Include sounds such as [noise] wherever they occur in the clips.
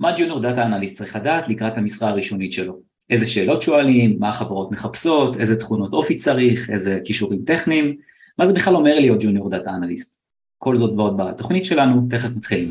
מה ג'וניור דאטה אנליסט צריך לדעת לקראת המשרה הראשונית שלו? איזה שאלות שואלים, מה החברות מחפשות, איזה תכונות אופי צריך, איזה כישורים טכניים, מה זה בכלל אומר להיות ג'וניור דאטה אנליסט? כל זאת ועוד בתוכנית שלנו, תכף מתחילים.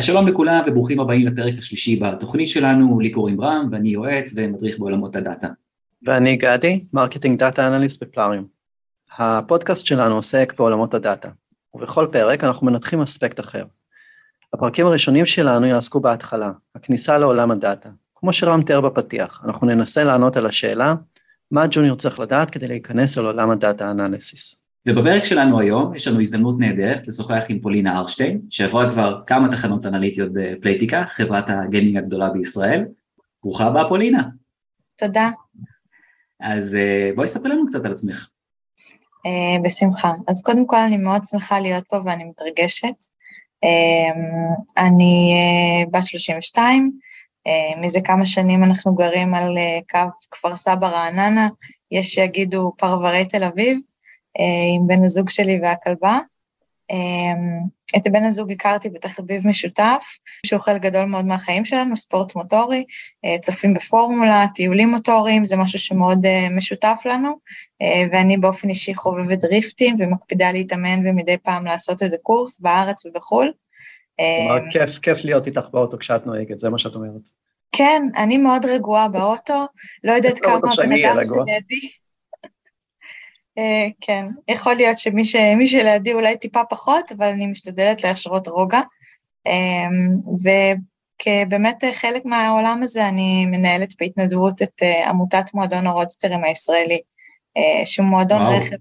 אז שלום לכולם וברוכים הבאים לפרק השלישי בתוכנית שלנו, לי קוראים רם ואני יועץ ומדריך בעולמות הדאטה. ואני גדי, marketing data analyst בפלאריום. הפודקאסט שלנו עוסק בעולמות הדאטה, ובכל פרק אנחנו מנתחים אספקט אחר. הפרקים הראשונים שלנו יעסקו בהתחלה, הכניסה לעולם הדאטה. כמו שרם תיאר בפתיח, אנחנו ננסה לענות על השאלה מה ג'וניור צריך לדעת כדי להיכנס לעולם ה data analysis. ובפרק שלנו היום יש לנו הזדמנות נהדרת לשוחח עם פולינה ארשטיין, שעברה כבר כמה תחנות אנליטיות בפלייטיקה, חברת הגיימינג הגדולה בישראל. ברוכה הבאה פולינה. תודה. אז אה, בואי ספרי לנו קצת על עצמך. Uh, בשמחה. אז קודם כל אני מאוד שמחה להיות פה ואני מתרגשת. Uh, אני uh, בת 32, uh, מזה כמה שנים אנחנו גרים על קו כפר סבא רעננה, יש שיגידו פרברי תל אביב, עם בן הזוג שלי והכלבה. אה, את בן הזוג הכרתי בתחביב משותף, שהוא חלק גדול מאוד מהחיים שלנו, ספורט מוטורי, אה, צופים בפורמולה, טיולים מוטוריים, זה משהו שמאוד משותף לנו, ואני באופן אישי חובבת דריפטים ומקפידה להתאמן ומדי פעם לעשות איזה קורס בארץ ובחו"ל. כלומר, כיף, כיף להיות איתך באוטו כשאת נוהגת, זה מה שאת אומרת. כן, אני מאוד רגועה באוטו, לא יודעת כמה הבן אדם שלידי. אה, כן, יכול להיות שמי ש... שלידי אולי טיפה פחות, אבל אני משתדלת להשרות רוגע. אמ, וכבאמת חלק מהעולם הזה, אני מנהלת בהתנדבות את אה, עמותת מועדון הרודסטרים הישראלי, אה, שהוא מועדון וואו. רכב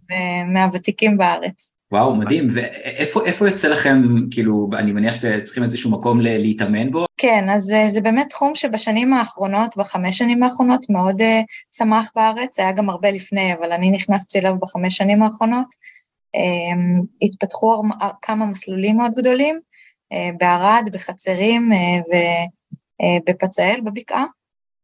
מהוותיקים בארץ. וואו, מדהים, ואיפה יוצא לכם, כאילו, אני מניח שאתם צריכים איזשהו מקום להתאמן בו? כן, אז אה, זה באמת תחום שבשנים האחרונות, בחמש שנים האחרונות, מאוד uh, צמח בארץ, זה היה גם הרבה לפני, אבל אני נכנסתי אליו בחמש שנים האחרונות. Um, התפתחו כמה מסלולים מאוד גדולים, בערד, בחצרים ובפצאל, בבקעה.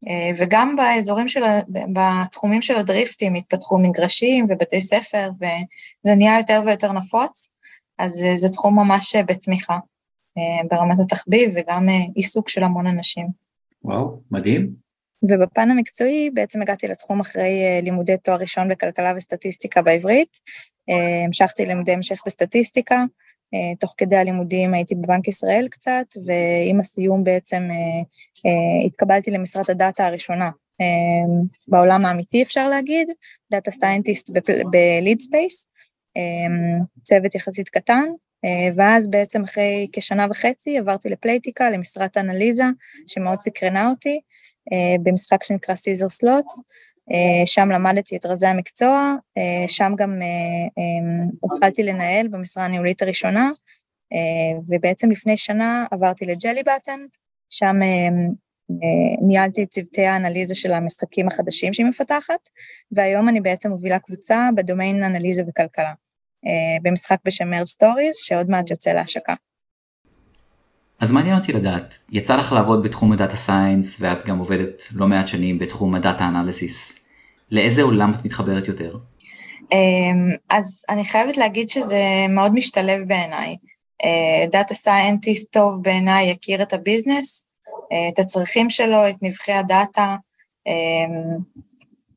אה, וגם באזורים של, בתחומים של הדריפטים התפתחו מגרשים ובתי ספר, וזה נהיה יותר ויותר נפוץ, אז אה, זה תחום ממש בצמיחה, אה, ברמת התחביב וגם עיסוק של המון אנשים. וואו, מדהים. ובפן המקצועי בעצם הגעתי לתחום אחרי לימודי תואר ראשון בכלכלה וסטטיסטיקה בעברית, המשכתי לימודי המשך בסטטיסטיקה, תוך כדי הלימודים הייתי בבנק ישראל קצת, ועם הסיום בעצם אה, אה, התקבלתי למשרת הדאטה הראשונה בעולם האמיתי אפשר להגיד, data scientist ב Leadspace, צוות יחסית קטן, ואז בעצם אחרי כשנה וחצי עברתי לפלייטיקה, למשרת אנליזה שמאוד סקרנה אותי, במשחק שנקרא Caesars Slots, אה, שם למדתי את רזי המקצוע, אה, שם גם אה, התחלתי לנהל במשרה הניהולית הראשונה, ובעצם לפני שנה עברתי ל Jelly Button, שם ניהלתי את צוותי האנליזה של המשחקים החדשים שהיא מפתחת, והיום אני בעצם מובילה קבוצה בדומיין אנליזה וכלכלה, במשחק בשם Merge Stories, שעוד מעט יוצא להשקה. אז מעניין אותי לדעת, יצא לך לעבוד בתחום ה data science ואת גם עובדת לא מעט שנים בתחום ה data analysis. לאיזה עולם את מתחברת יותר? אמ, אז אני חייבת להגיד שזה מאוד משתלב בעיניי. data scientist טוב בעיניי יכיר את ה business, אה, את הצרכים שלו, את נבכי הדאטה. אמ,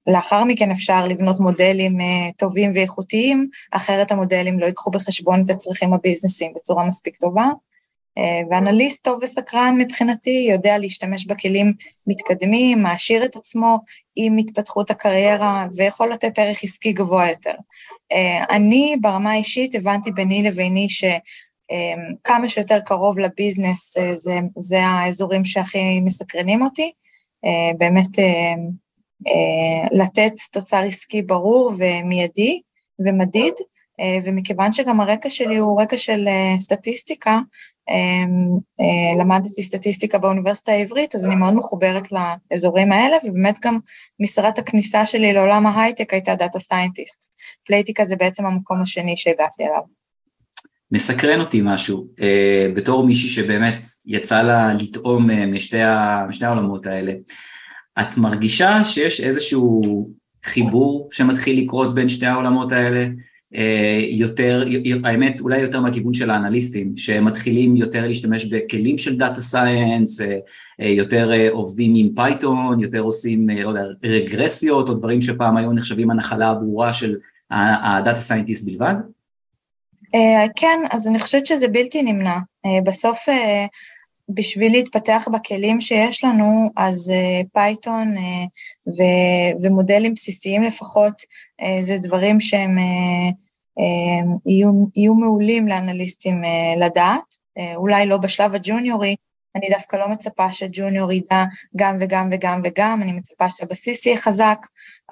לאחר מכן אפשר לבנות מודלים אה, טובים ואיכותיים, אחרת המודלים לא ייקחו בחשבון את הצרכים הביזנסיים בצורה מספיק טובה. אה, ואנליסט טוב וסקרן מבחינתי יודע להשתמש בכלים מתקדמים, מעשיר את עצמו עם התפתחות הקריירה ויכול לתת ערך עסקי גבוה יותר. אה, אני ברמה האישית הבנתי ביני לביני שכמה אה, שיותר קרוב לביזנס זה, זה האזורים שהכי מסקרנים אותי, באמת לתת תוצר עסקי ברור ומיידי ומדיד, ומכיוון שגם הרקע שלי הוא רקע של סטטיסטיקה, למדתי סטטיסטיקה באוניברסיטה העברית, אז אני מאוד מחוברת לאזורים האלה, ובאמת גם משרת הכניסה שלי לעולם ההייטק הייתה data scientist. פלייטיקה זה בעצם המקום השני שהגעתי אליו. מסקרן אותי משהו, uh, בתור מישהי שבאמת יצא לה לטעום uh, משתי, ה, משתי העולמות האלה. את מרגישה שיש איזשהו חיבור שמתחיל לקרות בין שתי העולמות האלה? אה, יותר, האמת אולי יותר מהכיוון של האנליסטים, שמתחילים יותר להשתמש בכלים של data science, אה, אה, יותר עובדים עם Python, יותר עושים, לא יודע, רגרסיות או דברים שפעם היו נחשבים הנחלה הברורה של ה data scientist בלבד? כן, אז אני חושבת שזה בלתי נמנע. בסוף בשביל להתפתח בכלים שיש לנו, אז פייתון uh, ו- ומודלים בסיסיים לפחות, uh, זה דברים שהם יהיו, יהיו מעולים לאנליסטים uh, לדעת, uh, אולי לא בשלב הג'וניורי, אני דווקא לא מצפה שג'וניור ידע גם וגם וגם וגם, אני מצפה שהבסיס יהיה חזק,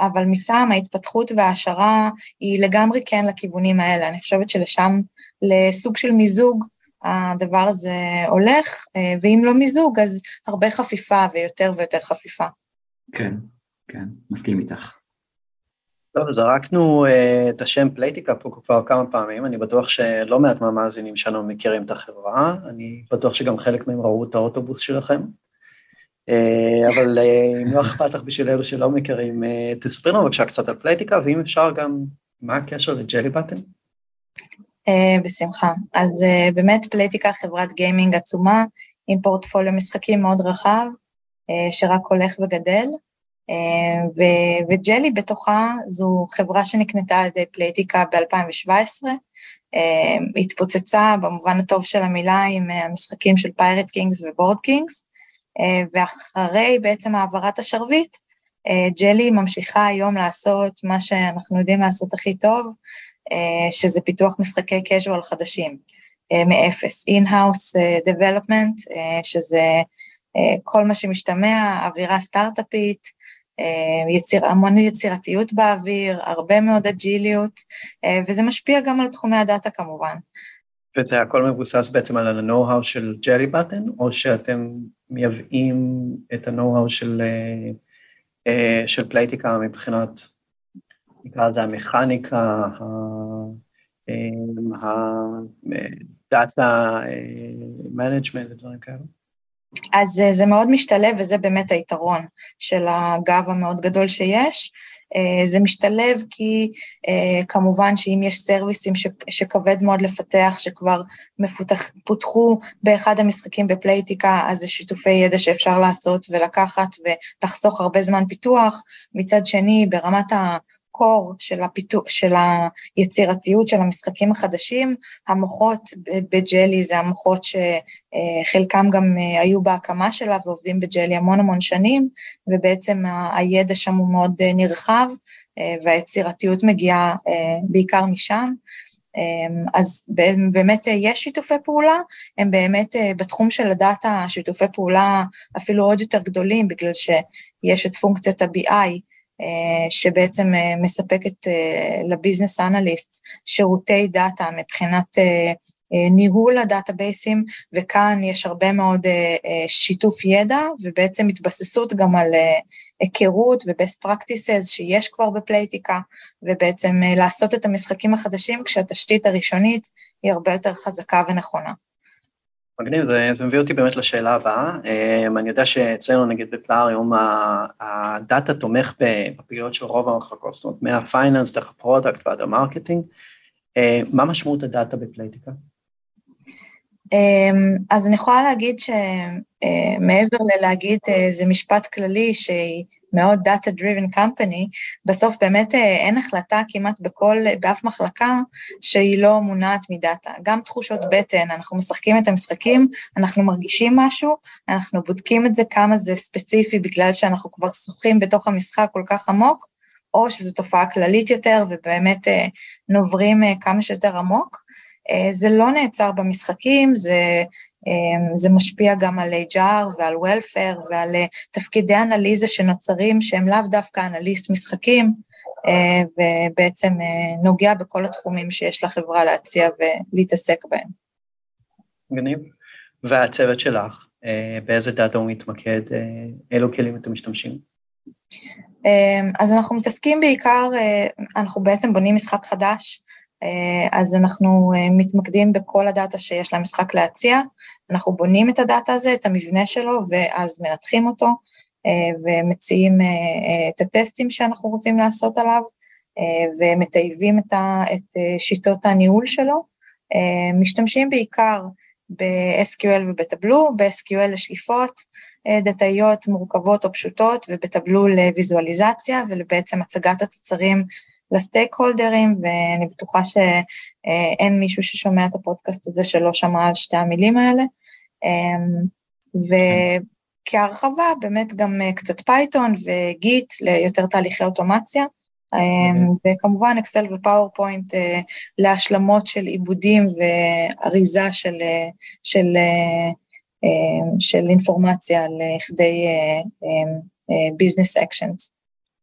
אבל משם ההתפתחות וההשערה היא לגמרי כן לכיוונים האלה. אני חושבת שלשם, לסוג של מיזוג, הדבר הזה הולך, אה, ואם לא מיזוג, אז הרבה חפיפה ויותר ויותר חפיפה. כן, כן, מסכים איתך. טוב, זרקנו uh, את השם פלייטיקה פה כבר כמה פעמים, אני בטוח שלא מעט מהמאזינים שלנו מכירים את החברה, אני בטוח שגם חלק מהם ראו את האוטובוס שלכם. Uh, אבל uh, אם לא אכפת לך בשביל אלו שלא מכירים, uh, תספרי לנו בבקשה קצת על פלייטיקה, ואם אפשר גם, מה הקשר ל Jelly Button? Uh, בשמחה. אז uh, באמת פלייטיקה חברת גיימינג עצומה, עם פורטפוליו משחקים מאוד רחב, uh, שרק הולך וגדל, וג'לי בתוכה זו חברה שנקנתה על ידי פלייטיקה ב-2017, uh, התפוצצה במובן הטוב של המילה עם המשחקים של Pirate Kings ו Board Kings, ואחרי בעצם העברת השרביט, ג'לי ממשיכה היום לעשות מה שאנחנו יודעים לעשות הכי טוב, אה, שזה פיתוח משחקי casual חדשים, אה, מאפס, in-house אה, development, שזה כל מה שמשתמע, אווירה סטארט-אפית, יציר, המון יצירתיות באוויר, הרבה מאוד אג'יליות, וזה משפיע גם על תחומי הדאטה כמובן. וזה הכל מבוסס בעצם על ה-know-how של ג'רי בטן, או שאתם מייבאים את ה-know-how של, של פלייטיקה מבחינת נקרא לזה המכניקה, ה data management ודברים כאלה? אז אה, זה מאוד משתלב, וזה באמת היתרון של הגב המאוד גדול שיש. אה, זה משתלב כי אה, כמובן שאם יש סרוויסים שכבד מאוד לפתח, שכבר מפותח, פותחו באחד המשחקים בפלייטיקה, אז זה שיתופי ידע שאפשר לעשות ולקחת ולחסוך הרבה זמן פיתוח. מצד שני, ברמת ה... הקור של, הפיתוח, של היצירתיות של המשחקים החדשים, המוחות בג'לי זה המוחות שחלקם גם אה, היו בהקמה שלה ועובדים בג'לי המון המון שנים, ובעצם הידע שם הוא מאוד אה, נרחב, אה, והיצירתיות מגיעה בעיקר משם. אז באמת יש שיתופי פעולה, הם באמת בתחום של הדאטה שיתופי פעולה אפילו עוד יותר גדולים, בגלל שיש את פונקציית ה-BI, אה, שבעצם אה, מספקת אה, לביזנס אנליסט שירותי דאטה מבחינת ניהול הדאטאבייסים, וכאן יש הרבה מאוד שיתוף ידע ובעצם התבססות גם על היכרות ו-best practices שיש כבר בפלייטיקה, ובעצם לעשות את המשחקים החדשים כשהתשתית הראשונית היא הרבה יותר חזקה ונכונה. מגניב, זה, זה מביא אותי באמת לשאלה הבאה. Um, אני יודע שאצלנו, נגיד בפלאריום, הדאטה תומך בפעילות של רוב המחלקות, זאת אומרת, מה finance, דרך ה product ועד ה marketing. Uh, מה משמעות הדאטה בפלייטיקה? Um, אז אני יכולה להגיד שמעבר ללהגיד uh, זה משפט כללי שהיא מאוד Data Driven Company, בסוף באמת אה, אין החלטה כמעט בכל, באף מחלקה שהיא לא מונעת מדאטה. גם תחושות בטן, אנחנו משחקים את המשחקים, אנחנו מרגישים משהו, אנחנו בודקים את זה כמה זה ספציפי בגלל שאנחנו כבר שוחים בתוך המשחק כל כך עמוק, או שזו תופעה כללית יותר ובאמת אה, נוברים אה, כמה שיותר עמוק. זה לא נעצר במשחקים, זה זה משפיע גם על HR ועל Welfare ועל אה, תפקידי אנליזה שנוצרים שהם לאו דווקא אנליסט משחקים, אה, ובעצם אה, נוגע בכל התחומים שיש לחברה להציע ולהתעסק בהם. מגניב. והצוות שלך, באיזה דאטה הוא מתמקד, אילו כלים אתם משתמשים? אמ, אז אנחנו מתעסקים בעיקר, אנחנו בעצם בונים משחק חדש, אז אנחנו מתמקדים בכל הדאטה שיש למשחק להציע, אנחנו בונים את הדאטה הזה, את המבנה שלו, ואז מנתחים אותו, ומציעים את הטסטים שאנחנו רוצים לעשות עליו, ומטייבים את שיטות הניהול שלו. משתמשים בעיקר ב-SQL ובטבלו, ב-SQL לשליפות דאטאיות מורכבות או פשוטות, ובטבלו לויזואליזציה ולבעצם הצגת התוצרים לסטייק הולדרים, ואני בטוחה שאין מישהו ששומע את הפודקאסט הזה שלא שמע על שתי המילים האלה. וכהרחבה, באמת גם קצת פייתון וגיט ליותר תהליכי אוטומציה. וכמובן אקסל ופאורפוינט להשלמות של עיבודים ואריזה של, של, של אינפורמציה לכדי business actions.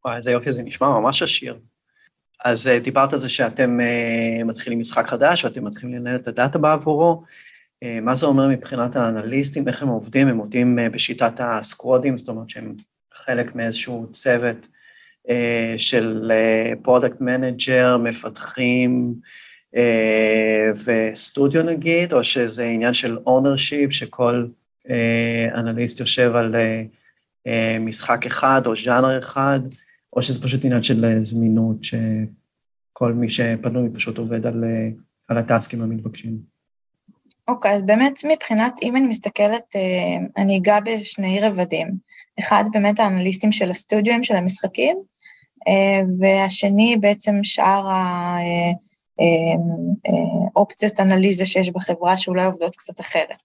וואי, איזה יופי, זה נשמע ממש עשיר. אז דיברת על זה שאתם מתחילים משחק חדש ואתם מתחילים לנהל את הדאטה בעבורו. מה זה אומר מבחינת האנליסטים, איך הם עובדים? הם עובדים בשיטת הסקוואדים, זאת אומרת שהם חלק מאיזשהו צוות של product manager, מפתחים וסטודיו נגיד, או שזה עניין של ownership, שכל אנליסט יושב על משחק אחד או ז'אנר אחד, או שזה פשוט עניין של זמינות, שכל מי שפנוי פשוט עובד על, על הטסקים המתבקשים. אוקיי, okay, אז באמת מבחינת, אם אני מסתכלת, אני אגע בשני רבדים. אחד, באמת האנליסטים של הסטודיואים של המשחקים, והשני בעצם שאר האופציות אנליזה שיש בחברה שאולי עובדות קצת אחרת.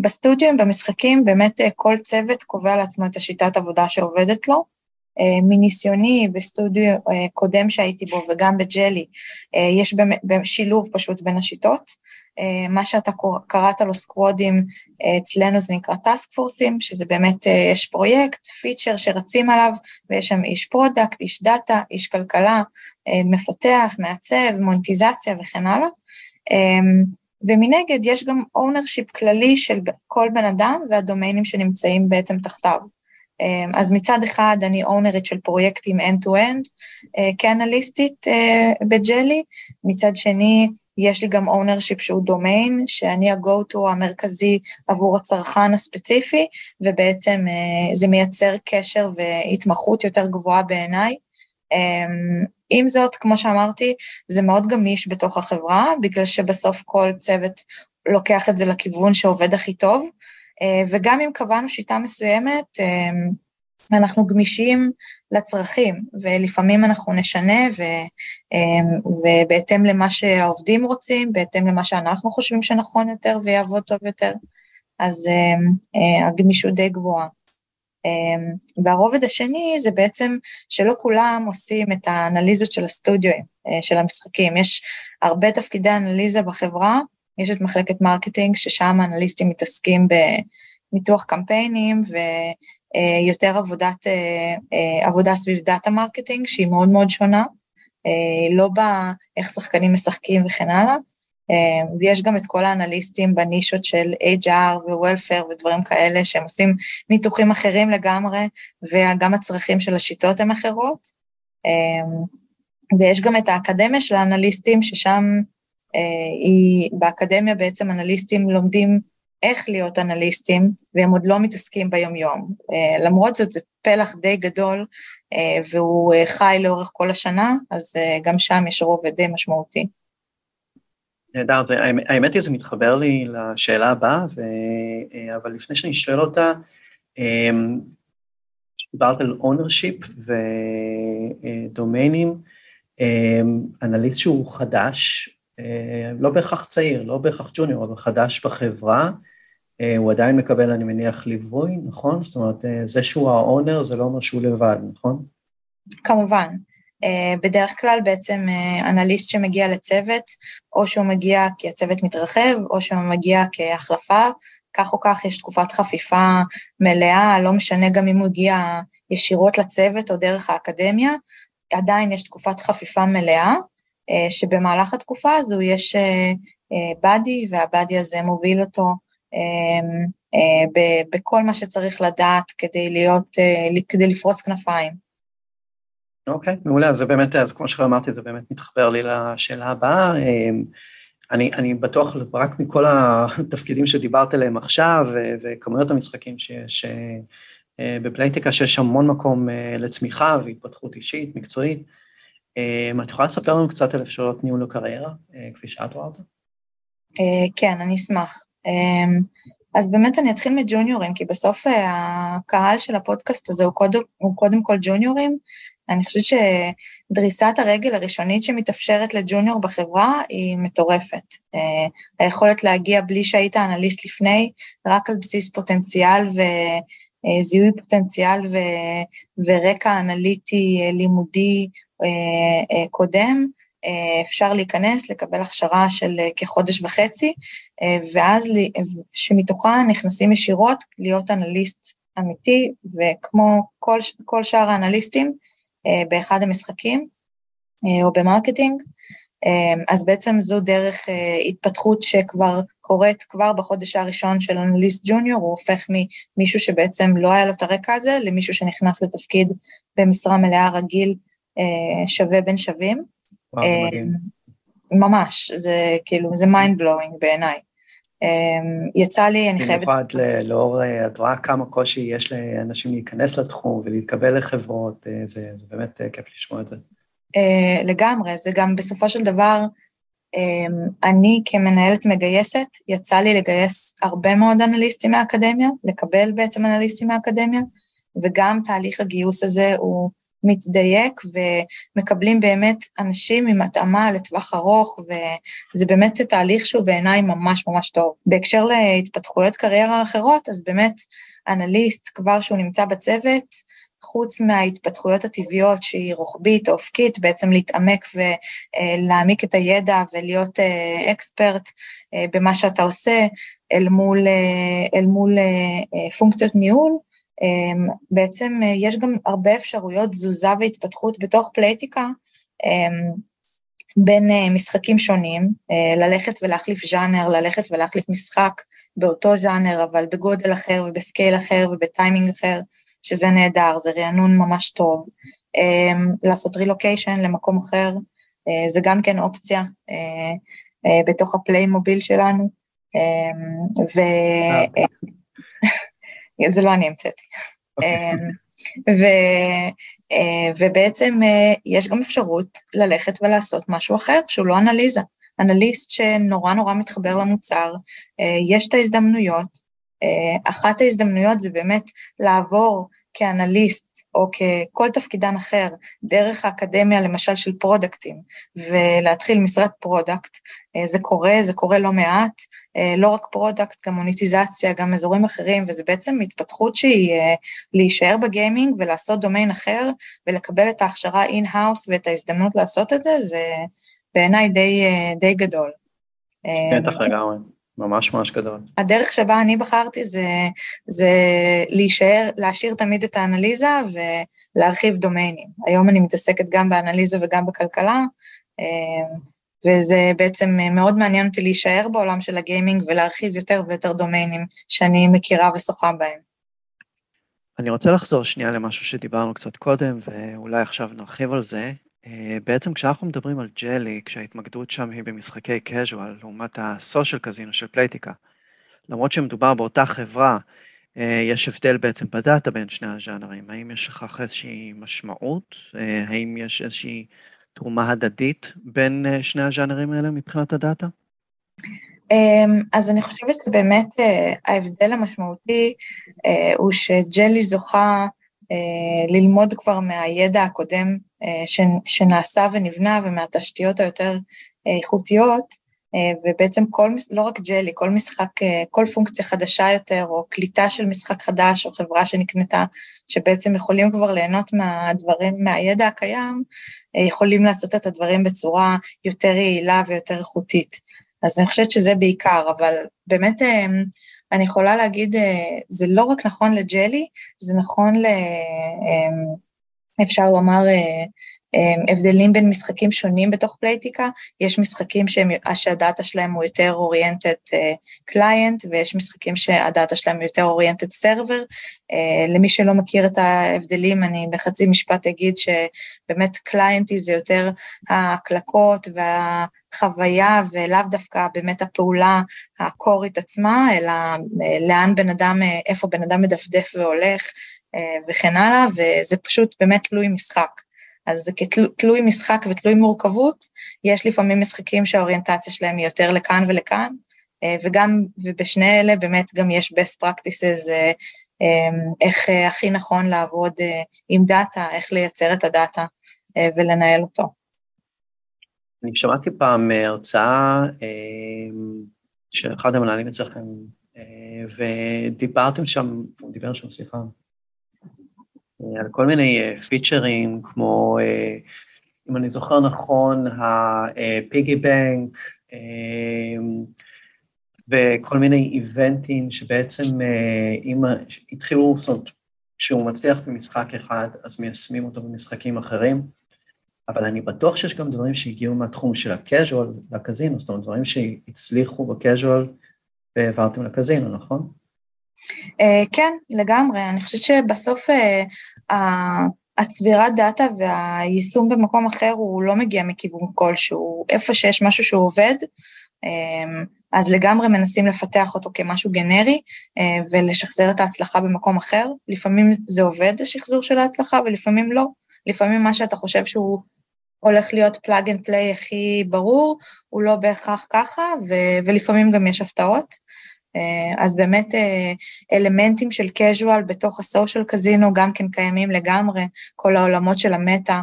בסטודיו, במשחקים, באמת כל צוות קובע לעצמו את השיטת עבודה שעובדת לו. מניסיוני בסטודיו קודם שהייתי בו וגם בג'לי, יש שילוב פשוט בין השיטות. מה שאתה קראת לו סקוודים, אצלנו זה נקרא טאסק פורסים, שזה באמת, יש פרויקט, פיצ'ר שרצים עליו, ויש שם איש product, איש דאטה, איש כלכלה, מפתח, מעצב, מונטיזציה וכן הלאה. ומנגד יש גם ownership כללי של כל בן אדם והדומיינים שנמצאים בעצם תחתיו. אז מצד אחד אני אונרית של פרויקטים end-to-end כאנליסטית בג'לי, מצד שני יש לי גם ownership שהוא דומיין, שאני ה-go-to המרכזי עבור הצרכן הספציפי, ובעצם זה מייצר קשר והתמחות יותר גבוהה בעיניי. עם זאת, כמו שאמרתי, זה מאוד גמיש בתוך החברה, בגלל שבסוף כל צוות לוקח את זה לכיוון שעובד הכי טוב, וגם אם קבענו שיטה מסוימת, אנחנו גמישים לצרכים, ולפעמים אנחנו נשנה, ו, ובהתאם למה שהעובדים רוצים, בהתאם למה שאנחנו חושבים שנכון יותר ויעבוד טוב יותר, אז הגמישות די גבוהה. והרובד השני זה בעצם שלא כולם עושים את האנליזות של הסטודיו, של המשחקים. יש הרבה תפקידי אנליזה בחברה, יש את מחלקת marketing, ששם האנליסטים מתעסקים בניתוח קמפיינים ויותר עבודת, עבודה סביב data marketing, שהיא מאוד מאוד שונה, לא באיך שחקנים משחקים וכן הלאה, ויש גם את כל האנליסטים בנישות של HR ו-Welfare ודברים כאלה, שהם עושים ניתוחים אחרים לגמרי, וגם הצרכים של השיטות הם אחרות. ויש גם את האקדמיה של האנליסטים, ששם היא, באקדמיה בעצם אנליסטים לומדים איך להיות אנליסטים, והם עוד לא מתעסקים ביומיום. למרות זאת, זה פלח די גדול, והוא חי לאורך כל השנה, אז גם שם יש רובד די משמעותי. נהדר, האמת היא זה מתחבר לי לשאלה הבאה, ו, אבל לפני שאני שואל אותה, דיברת על ownership ודומיינים, אנליסט שהוא חדש, לא בהכרח צעיר, לא בהכרח ג'וניור, אבל חדש בחברה, הוא עדיין מקבל, אני מניח, ליווי, נכון? זאת אומרת, זה שהוא האונר, זה לא אומר שהוא לבד, נכון? כמובן. בדרך כלל בעצם אנליסט שמגיע לצוות, או שהוא מגיע כי הצוות מתרחב, או שהוא מגיע כהחלפה, כך או כך יש תקופת חפיפה מלאה, לא משנה גם אם הוא הגיע ישירות לצוות או דרך האקדמיה, עדיין יש תקופת חפיפה מלאה, שבמהלך התקופה הזו יש באדי, והבאדי הזה מוביל אותו בכל מה שצריך לדעת כדי להיות, כדי לפרוס כנפיים. אוקיי, okay, מעולה, אז זה באמת, אז כמו שאמרתי, זה באמת מתחבר לי לשאלה הבאה. אני, אני בטוח רק מכל התפקידים שדיברת עליהם עכשיו, וכמויות המשחקים שיש בפלייטיקה, שיש המון מקום לצמיחה והתפתחות אישית, מקצועית. את יכולה לספר לנו קצת על אפשרויות ניהול הקריירה, כפי שאת רואה אותה? כן, אני אשמח. אז באמת אני אתחיל מג'וניורים, כי בסוף הקהל של הפודקאסט הזה הוא קודם, הוא קודם כל ג'וניורים. אני חושבת שדריסת הרגל הראשונית שמתאפשרת לג'וניור בחברה היא מטורפת. היכולת להגיע בלי שהיית אנליסט לפני, רק על בסיס פוטנציאל וזיהוי פוטנציאל ו, ורקע אנליטי לימודי קודם, אפשר להיכנס, לקבל הכשרה של כחודש וחצי, ואז שמתוכה נכנסים ישירות להיות אנליסט אמיתי, וכמו כל, כל שאר האנליסטים, באחד המשחקים או ב marketing, אז בעצם זו דרך התפתחות שכבר קורית כבר בחודש הראשון של אנליסט ג'וניור, הוא הופך ממישהו שבעצם לא היה לו את הרקע הזה, למישהו שנכנס לתפקיד במשרה מלאה רגיל שווה בין שווים. וואו, מדהים. ממש, זה כאילו, זה mind blowing בעיניי. יצא לי, אני חייבת... במיוחד לאור, את רואה כמה קושי יש לאנשים להיכנס לתחום ולהתקבל לחברות, זה, זה באמת כיף לשמוע את זה. לגמרי, זה גם בסופו של דבר, אני כמנהלת מגייסת, יצא לי לגייס הרבה מאוד אנליסטים מהאקדמיה, לקבל בעצם אנליסטים מהאקדמיה, וגם תהליך הגיוס הזה הוא מתדייק ומקבלים באמת אנשים עם התאמה לטווח ארוך, וזה באמת תהליך שהוא בעיניי ממש ממש טוב. בהקשר להתפתחויות קריירה אחרות, אז באמת אנליסט כבר שהוא נמצא בצוות, חוץ מההתפתחויות הטבעיות שהיא רוחבית או אופקית, בעצם להתעמק ולהעמיק את הידע ולהיות expert במה שאתה עושה אל מול, אל מול פונקציות ניהול, בעצם אה, יש גם הרבה אפשרויות תזוזה והתפתחות בתוך פלייטיקה אמ, בין אה, משחקים שונים, אה, ללכת ולהחליף ז'אנר, ללכת ולהחליף משחק באותו ז'אנר, אבל בגודל אחר וב scale אחר ובטיימינג אחר, שזה נהדר, זה רענון ממש טוב. אמ, לעשות רילוקיישן למקום אחר, זה גם כן אופציה בתוך הפליי מוביל שלנו. ו... זה לא אני המצאתי. אוקיי. אמ, ו, אה, ובעצם אה, יש גם אפשרות ללכת ולעשות משהו אחר, שהוא לא אנליזה. אנליסט שנורא נורא מתחבר למוצר, אה, יש את ההזדמנויות, אחת ההזדמנויות זה באמת לעבור כאנליסט או ככל תפקידן אחר דרך האקדמיה למשל של פרודקטים ולהתחיל משרת product, אה, זה קורה, זה קורה לא מעט, אה, לא רק product, גם מוניטיזציה, גם אזורים אחרים, וזה בעצם התפתחות שהיא אה, להישאר בגיימינג ולעשות דומיין אחר ולקבל את ההכשרה in-house ואת ההזדמנות לעשות את זה, זה בעיניי די, די גדול. בטח לגמרי. ממש ממש גדול. הדרך שבה אני בחרתי זה, זה להישאר, להשאיר תמיד את האנליזה ולהרחיב דומיינים. היום אני מתעסקת גם באנליזה וגם בכלכלה, אה, וזה בעצם מאוד מעניין אותי להישאר בעולם של הגיימינג ולהרחיב יותר ויותר דומיינים שאני מכירה ושוחה בהם. אני רוצה לחזור שנייה למשהו שדיברנו קצת קודם, ואולי עכשיו נרחיב על זה. אה, בעצם כשאנחנו מדברים על ג'לי, כשההתמקדות שם היא במשחקי קז'ואל, לעומת הסושיאל קזינו של פלייטיקה, למרות שמדובר באותה חברה, אה, יש הבדל בעצם בדאטה בין שני הז'אנרים. האם יש לכך איזושהי משמעות? אה, האם יש איזושהי תרומה הדדית בין שני הז'אנרים האלה מבחינת הדאטה? אמ, אז אני חושבת שבאמת ההבדל המשמעותי הוא שג'לי זוכה ללמוד כבר מהידע הקודם אה, שנעשה ונבנה ומהתשתיות היותר אה, איכותיות, אה, ובעצם כל, לא רק ג'לי, כל משחק, כל פונקציה חדשה יותר, או קליטה של משחק חדש, או חברה שנקנתה, שבעצם יכולים כבר ליהנות מהדברים, מהידע הקיים, יכולים לעשות את הדברים בצורה יותר יעילה ויותר איכותית. אז אני חושבת שזה בעיקר, אבל באמת אני יכולה להגיד, זה לא רק נכון לג'לי, זה נכון ל... אפשר לומר, הבדלים בין משחקים שונים בתוך פלייטיקה, יש משחקים שהדאטה שלהם הוא יותר oriented client, ויש משחקים שהדאטה שלהם הוא יותר oriented server. למי שלא מכיר את ההבדלים, אני בחצי משפט אגיד שבאמת client זה יותר ההקלקות והחוויה, ולאו דווקא באמת הפעולה הקורית עצמה, אלא לאן בן אדם, איפה בן אדם מדפדף והולך, וכן הלאה, וזה פשוט באמת תלוי משחק. אז זה כתלוי משחק ותלוי מורכבות, יש לפעמים משחקים שהאוריינטציה שלהם היא יותר לכאן ולכאן, וגם, ובשני אלה באמת גם יש best practices, איך הכי נכון לעבוד עם דאטה, איך לייצר את הדאטה ולנהל אותו. אני שמעתי פעם הרצאה של אחד המנהלים אצלכם, ודיברתם שם, הוא דיבר שם, סליחה, על כל מיני פיצ'רים, כמו, אם אני זוכר נכון, הפיגי בנק, וכל מיני איבנטים שבעצם אם התחילו, זאת אומרת, כשהוא מצליח במשחק אחד, אז מיישמים אותו במשחקים אחרים, אבל אני בטוח שיש גם דברים שהגיעו מהתחום של הקז'ואל לקזינו, זאת אומרת, דברים שהצליחו בקז'ואל והעברתם לקזינו, נכון? כן, לגמרי. אני חושבת שבסוף הצבירת דאטה והיישום במקום אחר הוא לא מגיע מכיוון כלשהו, איפה שיש משהו שהוא עובד, אז לגמרי מנסים לפתח אותו כמשהו גנרי ולשחזר את ההצלחה במקום אחר. לפעמים זה עובד, השחזור של ההצלחה, ולפעמים לא. לפעמים מה שאתה חושב שהוא הולך להיות plug and play הכי ברור, הוא לא בהכרח ככה, ולפעמים גם יש הפתעות. אז באמת אלמנטים של casual בתוך ה social casino גם כן קיימים לגמרי, כל העולמות של ה meta,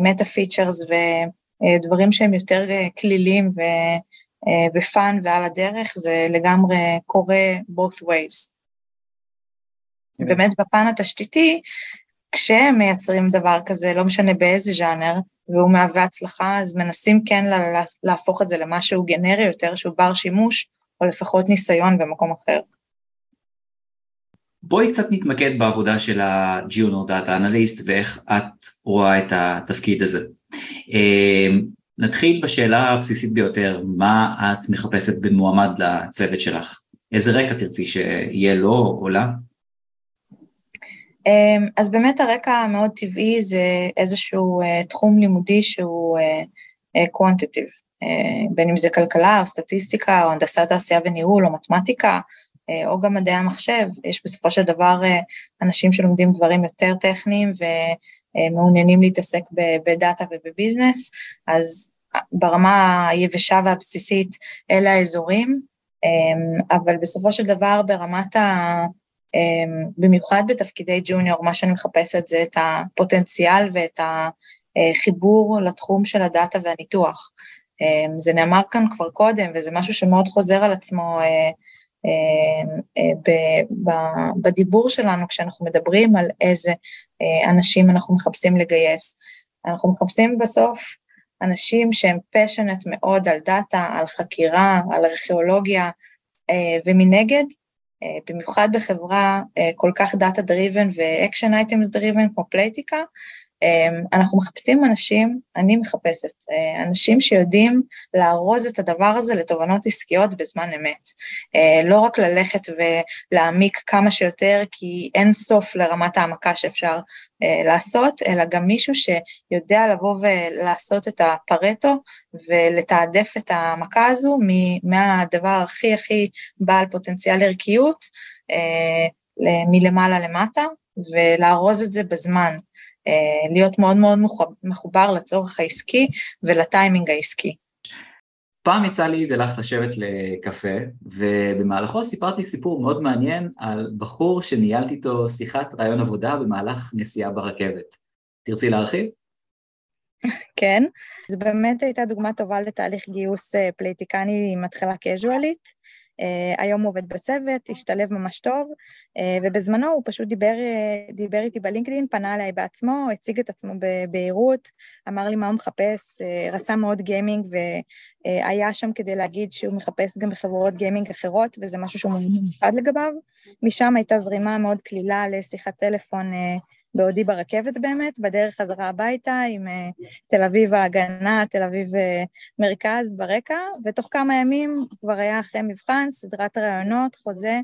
meta features ודברים שהם יותר כלילים ופאן ועל הדרך, זה לגמרי קורה both ways. באמת בפן התשתיתי, כשהם מייצרים דבר כזה, לא משנה באיזה ז'אנר, והוא מהווה הצלחה, אז מנסים כן להפוך את זה למשהו גנרי יותר, שהוא בר שימוש, או לפחות ניסיון במקום אחר. בואי קצת נתמקד בעבודה של ה-Junior Data Analyst ואיך את רואה את התפקיד הזה. אמ, נתחיל בשאלה הבסיסית ביותר, מה את מחפשת במועמד לצוות שלך? איזה רקע תרצי שיהיה לו או לה? אמ, אז באמת הרקע המאוד טבעי זה איזשהו אה, תחום לימודי שהוא quantitative. אה, אה, בין אם זה כלכלה או סטטיסטיקה או הנדסת תעשייה וניהול או מתמטיקה או גם מדעי המחשב, יש בסופו של דבר אנשים שלומדים דברים יותר טכניים ומעוניינים להתעסק בדאטה ובביזנס, אז ברמה היבשה והבסיסית אלה האזורים, אבל בסופו של דבר ברמת ה... במיוחד בתפקידי ג'וניור, מה שאני מחפשת זה את הפוטנציאל ואת החיבור לתחום של הדאטה והניתוח. אמ, זה נאמר כאן כבר קודם, וזה משהו שמאוד חוזר על עצמו אה, אה, אה, בדיבור שלנו כשאנחנו מדברים על איזה אנשים אנחנו מחפשים לגייס. אנחנו מחפשים בסוף אנשים שהם passionate מאוד על דאטה, על חקירה, על ארכיאולוגיה, ומנגד, במיוחד בחברה כל כך data driven ו action items driven כמו פלייטיקה, אנחנו מחפשים אנשים, אני מחפשת, אה, אנשים שיודעים לארוז את הדבר הזה לתובנות עסקיות בזמן אמת. אה, לא רק ללכת ולהעמיק כמה שיותר, כי אין סוף לרמת העמקה שאפשר אה, לעשות, אלא גם מישהו שיודע לבוא ולעשות את הפרטו ולתעדף את העמקה הזו מהדבר הכי הכי בעל פוטנציאל ערכיות מלמעלה למטה, ולארוז את זה בזמן. אה, להיות מאוד מאוד מחובר לצורך העסקי ולטיימינג העסקי. פעם יצא לי ולך לשבת לקפה, ובמהלכו סיפרת לי סיפור מאוד מעניין על בחור שניהלתי איתו שיחת רעיון עבודה במהלך נסיעה ברכבת. תרצי להרחיב? כן, זו באמת הייתה דוגמה טובה לתהליך גיוס אה, פליטיקני עם התחלה קזואלית. Uh, היום הוא עובד בצוות, השתלב ממש טוב, uh, ובזמנו הוא פשוט דיבר, uh, דיבר איתי בלינקדאין, פנה אליי בעצמו, הציג את עצמו בבהירות, אמר לי מה הוא מחפש, רצה מאוד גיימינג והיה שם כדי להגיד שהוא מחפש גם בחברות גיימינג אחרות, וזה משהו שהוא מיוחד [laughs] לגביו. משם הייתה זרימה מאוד קלילה לשיחת טלפון בעודי ברכבת באמת, בדרך חזרה הביתה עם תל אביב ההגנה, תל אביב מרכז ברקע, ותוך כמה ימים כבר היה אחרי מבחן, סדרת ראיונות, חוזה,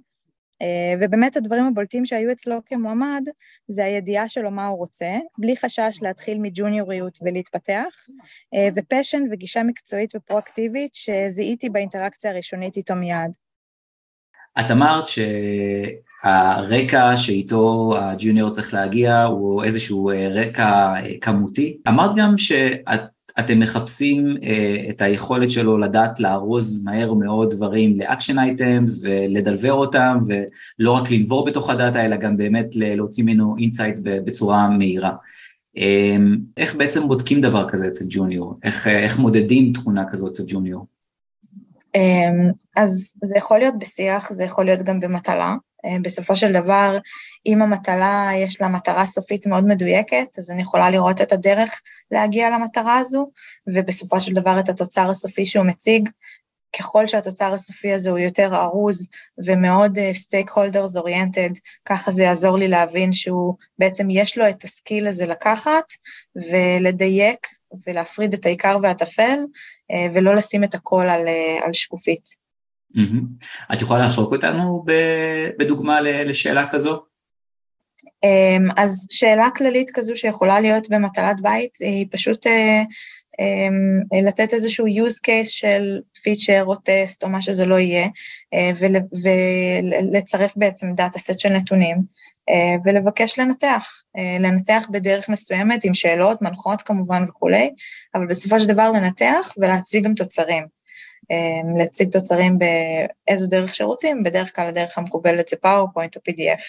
אה, ובאמת הדברים הבולטים שהיו אצלו כמועמד זה הידיעה שלו מה הוא רוצה, בלי חשש להתחיל מג'וניוריות ולהתפתח, אה, ופשן וגישה מקצועית ופרואקטיבית שזיהיתי באינטראקציה הראשונית איתו מיד. את אמרת שהרקע שאיתו ה junior צריך להגיע הוא איזשהו אה, רקע כמותי. אמרת גם שאת אתם מחפשים אה, את היכולת שלו לדעת לארוז מהר מאוד דברים ל action items ולדלבר אותם ולא רק לנבור בתוך הדאטה אלא גם באמת להוציא ממנו insights בצורה מהירה. אממ, איך בעצם בודקים דבר כזה אצל junior? איך, איך מודדים תכונה כזאת אצל junior? אממ, אז זה יכול להיות בשיח, זה יכול להיות גם במטלה. אה, בסופו של דבר, אם המטלה יש לה מטרה סופית מאוד מדויקת, אז אני יכולה לראות את הדרך להגיע למטרה הזו, ובסופו של דבר את התוצר הסופי שהוא מציג. ככל שהתוצר הסופי הזה הוא יותר ארוז ומאוד stakeholders oriented, ככה זה יעזור לי להבין שהוא בעצם יש לו את ה skill הזה לקחת ולדייק ולהפריד את העיקר והטפל, uh, ולא לשים את הכל על, uh, על שקופית. את יכולה לחלוק אותנו בדוגמה לשאלה כזו? אמ, אז שאלה כללית כזו שיכולה להיות במטלת בית היא פשוט אה, אמ, לתת איזשהו use case של פיצ'ר או טסט או מה שזה לא יהיה, אה, ולצרף בעצם דאטה סט של נתונים, אה, ולבקש לנתח, לנתח בדרך מסוימת עם שאלות, מנחות כמובן וכולי, אבל בסופו של דבר לנתח ולהציג גם תוצרים. להציג תוצרים באיזו דרך שרוצים, בדרך כלל הדרך המקובלת זה PowerPoint או PDF.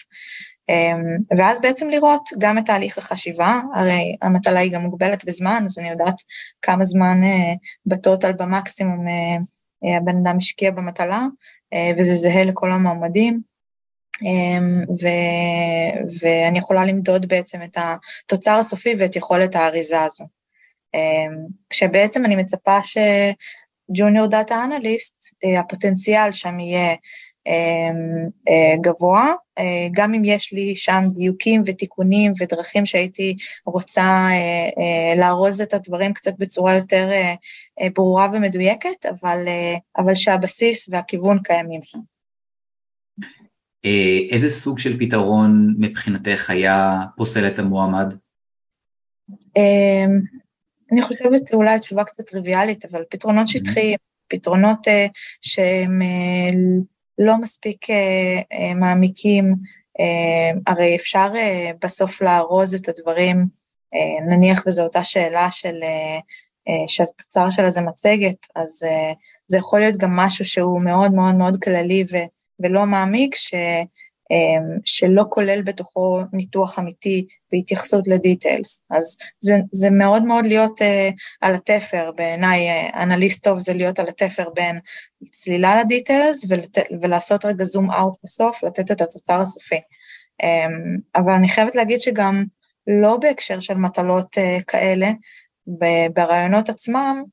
אמ, ואז בעצם לראות גם את תהליך החשיבה, הרי המטלה היא גם מוגבלת בזמן, אז אני יודעת כמה זמן אה, בטוטל במקסימום אה, אה, הבן אדם השקיע במטלה, וזה זהה לכל המועמדים. אמ, ו, ואני יכולה למדוד בעצם את התוצר הסופי ואת יכולת האריזה הזו. אמ, כשבעצם אני מצפה שג'וניור דאטה אנליסט, הפוטנציאל שם יהיה אמ, אה, גבוה, אה, גם אם יש לי שם דיוקים ותיקונים ודרכים שהייתי רוצה אה, לארוז את הדברים קצת בצורה יותר ברורה ומדויקת, אבל, אבל שהבסיס והכיוון קיימים שם. איזה סוג של פתרון מבחינתך היה פוסל את המועמד? אני חושבת אולי תשובה קצת טריוויאלית, אבל פתרונות שטחיים, פתרונות שהם לא מספיק אה, אה, מעמיקים, אה, הרי אפשר אה, בסוף לארוז את הדברים, אה, נניח וזו אותה שאלה של, אה, אה, שהתוצר שלה זה מצגת, אז אה, זה יכול להיות גם משהו שהוא מאוד מאוד מאוד כללי ו, ולא מעמיק, ש, שלא כולל בתוכו ניתוח אמיתי והתייחסות לדיטיילס. אז זה, זה מאוד מאוד להיות uh, על התפר, בעיניי uh, אנליסט טוב זה להיות על התפר בין צלילה לדיטיילס ולת, ולעשות רגע זום אאוט בסוף, לתת את התוצר הסופי. Um, אבל אני חייבת להגיד שגם לא בהקשר של מטלות uh, כאלה, ברעיונות עצמם,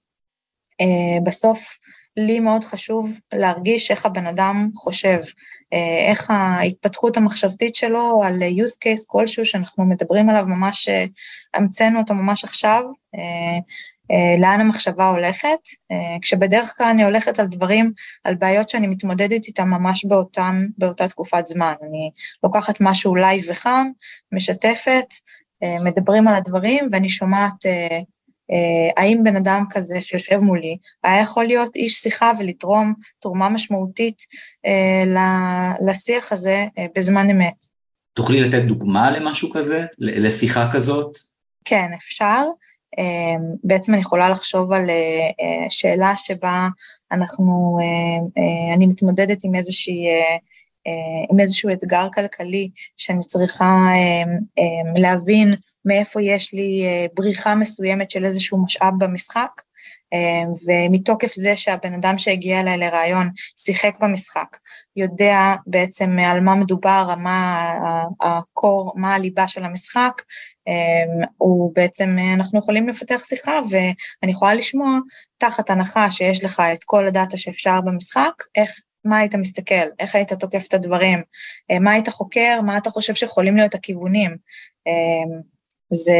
uh, בסוף לי מאוד חשוב להרגיש איך הבן אדם חושב, אה, איך ההתפתחות המחשבתית שלו על use case כלשהו שאנחנו מדברים עליו ממש, אה, המצאנו אותו ממש עכשיו, אה, לאן המחשבה הולכת, כשבדרך כלל אני הולכת על דברים, על בעיות שאני מתמודדת איתן ממש באותם, באותה תקופת זמן. אני לוקחת משהו לייב וחם, משתפת, מדברים על הדברים ואני שומעת אה, האם בן אדם כזה שיושב מולי היה יכול להיות איש שיחה ולתרום תרומה משמעותית אה, לשיח הזה אה, בזמן אמת. תוכלי לתת דוגמה למשהו כזה, לשיחה כזאת? כן, אפשר. בעצם אני יכולה לחשוב על שאלה שבה אנחנו, אני מתמודדת עם איזושהי, עם איזשהו אתגר כלכלי שאני צריכה להבין מאיפה יש לי אה, בריחה מסוימת של איזשהו משאב במשחק, אה, ומתוקף זה שהבן אדם שהגיע אליי לרעיון שיחק במשחק, יודע בעצם על מה מדובר, מה הקור, מה הליבה של המשחק, אה, הוא בעצם, אנחנו יכולים לפתח שיחה ואני יכולה לשמוע תחת הנחה שיש לך את כל הדאטה שאפשר במשחק, איך מה היית מסתכל, איך היית תוקף את הדברים, מה היית חוקר, מה אתה חושב שיכולים להיות הכיוונים, זה,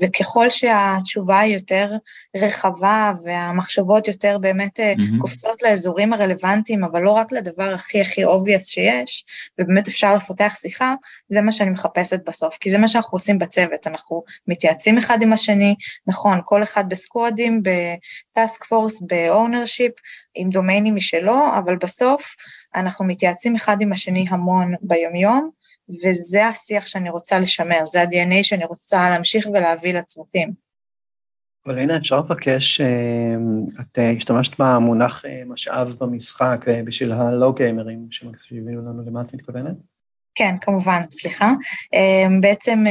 וככל שהתשובה היא יותר רחבה והמחשבות יותר באמת mm-hmm. קופצות לאזורים הרלוונטיים, אבל לא רק לדבר הכי הכי obvious שיש, ובאמת אפשר לפתח שיחה, זה מה שאני מחפשת בסוף, כי זה מה שאנחנו עושים בצוות, אנחנו מתייעצים אחד עם השני, נכון, כל אחד בסקוואדים, ב task force, ב ownership, עם דומיינים משלו, אבל בסוף אנחנו מתייעצים אחד עם השני המון ביומיום, וזה השיח שאני רוצה לשמר, זה ה-DNA שאני רוצה להמשיך ולהביא לצוותים. אבל הנה אפשר לבקש, אה, את אה, השתמשת במונח אה, משאב במשחק בשביל הלא גיימרים שמקשיבים לנו, למה את מתכוונת? כן, כמובן, סליחה. בעצם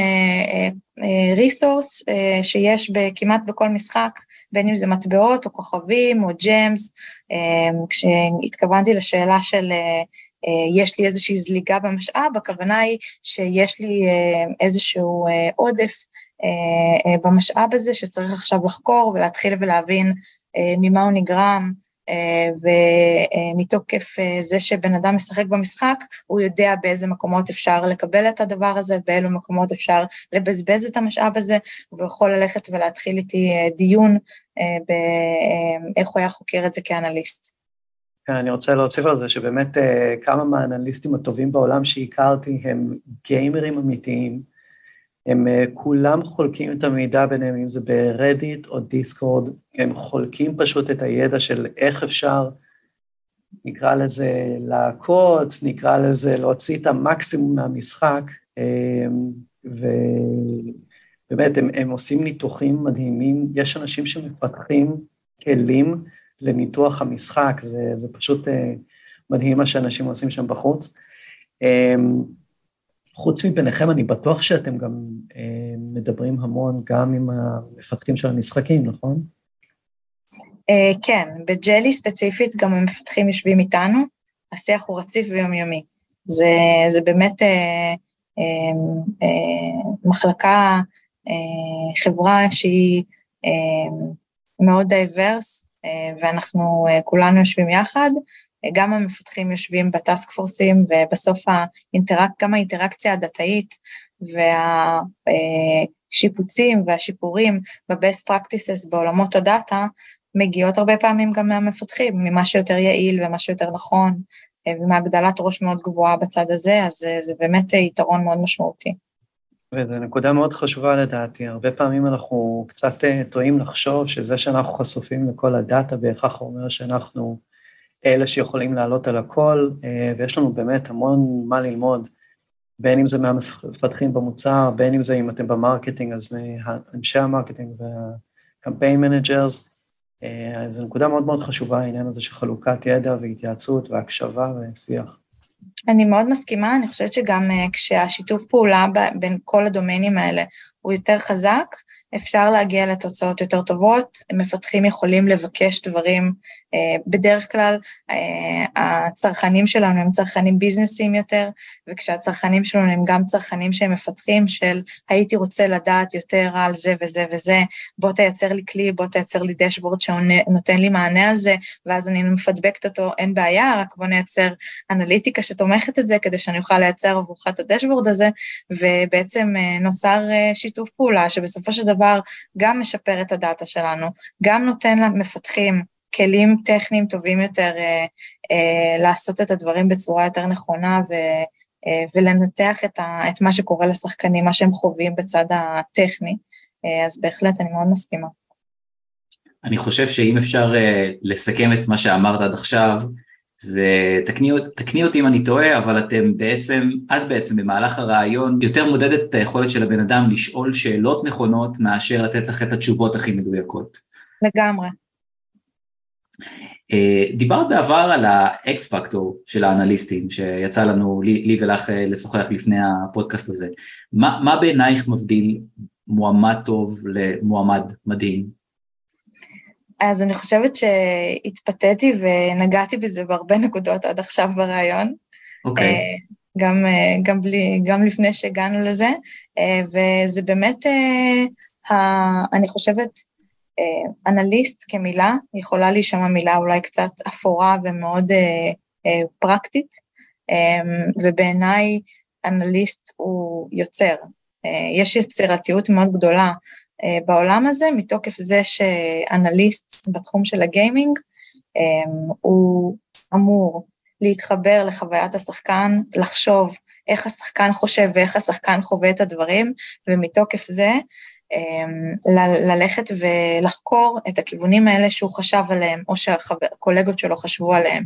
ריסורס שיש כמעט בכל משחק, בין אם זה מטבעות או כוכבים או ג'מס, כשהתכוונתי לשאלה של יש לי איזושהי זליגה במשאב, הכוונה היא שיש לי אה, איזשהו אה, עודף במשאב הזה שצריך עכשיו לחקור ולהתחיל ולהבין ממה הוא נגרם, ומתוקף זה שבן אדם משחק במשחק, הוא יודע באיזה מקומות אפשר לקבל את הדבר הזה, באילו מקומות אפשר לבזבז את המשאב הזה, והוא יכול ללכת ולהתחיל איתי דיון באיך הוא היה חוקר את זה כאנליסט. כן, אני רוצה להוסיף על זה שבאמת אה, כמה מהאנליסטים הטובים בעולם שהכרתי הם גיימרים אמיתיים, הם אה, כולם חולקים את המידע ביניהם, אם זה ברדיט או דיסקורד, הם חולקים פשוט את הידע של איך אפשר, נקרא לזה לעקוץ, נקרא לזה להוציא את המקסימום מהמשחק, אה, ובאמת הם, הם עושים ניתוחים מדהימים, יש אנשים שמפתחים כלים, לניתוח המשחק, זה, זה פשוט אה, מדהים מה שאנשים עושים שם בחוץ. אה, חוץ מביניכם, אני בטוח שאתם גם אה, מדברים המון גם עם המפתחים של המשחקים, נכון? כן, בג'לי ספציפית גם המפתחים יושבים איתנו, השיח הוא רציף ויומיומי. זה, זה באמת אה, אה, אה, מחלקה, אה, חברה שהיא אה, מאוד דייברס, אה, ואנחנו אה, כולנו יושבים יחד, אה, גם המפתחים יושבים ב task פורסים, ובסוף האינטרק, גם האינטראקציה הדתאית והשיפוצים והשיפורים ב-best practices בעולמות הדאטה, מגיעות הרבה פעמים גם מהמפתחים, ממה שיותר יעיל ומה שיותר נכון, ומהגדלת ראש מאוד גבוהה בצד הזה, אז זה באמת יתרון מאוד משמעותי. וזו נקודה מאוד חשובה לדעתי, הרבה פעמים אנחנו קצת אה, טועים לחשוב שזה שאנחנו חשופים לכל הדאטה בהכרח אומר שאנחנו אלה שיכולים לעלות על הכל, אה, ויש לנו באמת המון מה ללמוד, בין אם זה מהמפתחים במוצר, בין אם זה אם אתם ב marketing, אז מאנשי ה marketing וה campaign managers, אה, זו נקודה מאוד מאוד חשובה, העניין הזה של חלוקת ידע והתייעצות והקשבה ושיח. אני מאוד מסכימה, אני חושבת שגם אה, כשהשיתוף פעולה בין כל הדומיינים האלה הוא יותר חזק, אפשר להגיע לתוצאות יותר טובות, מפתחים יכולים לבקש דברים, אה, בדרך כלל אה, הצרכנים שלנו הם צרכנים ביזנסיים יותר, וכשהצרכנים שלנו הם גם צרכנים שהם מפתחים של הייתי רוצה לדעת יותר על זה וזה וזה, בוא תייצר לי כלי, בוא תייצר לי דשבורד שנותן לי מענה על זה, ואז אני מפדבקת אותו, אין בעיה, רק בוא נייצר אנליטיקה שתומכת את זה, כדי שאני אוכל לייצר עבורך את הדשבורד הזה, ובעצם אה, נוצר שיתוף פעולה שבסופו של דבר גם משפר את הדאטה שלנו, גם נותן למפתחים כלים טכניים טובים יותר אה, אה, לעשות את הדברים בצורה יותר נכונה ו, אה, ולנתח את, ה, את מה שקורה לשחקנים, מה שהם חווים בצד הטכני, אה, אז בהחלט אני מאוד מסכימה. אני חושב שאם אפשר אה, לסכם את מה שאמרת עד עכשיו, זה, תקני, תקני אותי אם אני טועה, אבל אתם בעצם, את בעצם במהלך הרעיון יותר מודדת את היכולת של הבן אדם לשאול שאלות נכונות מאשר לתת לך את התשובות הכי מדויקות. לגמרי. אה, דיברת בעבר על האקס פקטור של האנליסטים שיצא לנו, לי, לי ולך אה, לשוחח לפני הפודקאסט הזה. מה, מה בעינייך מבדיל מועמד טוב למועמד מדהים? אז אני חושבת שהתפתיתי ונגעתי בזה בהרבה נקודות עד עכשיו ברעיון. אוקיי. Okay. אה, גם, גם, בלי, גם לפני שהגענו לזה, וזה באמת, אני חושבת, אנליסט כמילה יכולה להישמע מילה אולי קצת אפורה ומאוד פרקטית, ובעיניי אנליסט הוא יוצר, יש יצירתיות מאוד גדולה בעולם הזה, מתוקף זה שאנליסט בתחום של הגיימינג, הוא אמור להתחבר לחוויית השחקן, לחשוב איך השחקן חושב ואיך השחקן חווה את הדברים, ומתוקף זה ללכת ולחקור את הכיוונים האלה שהוא חשב עליהם, או שהקולגות שלו חשבו עליהם.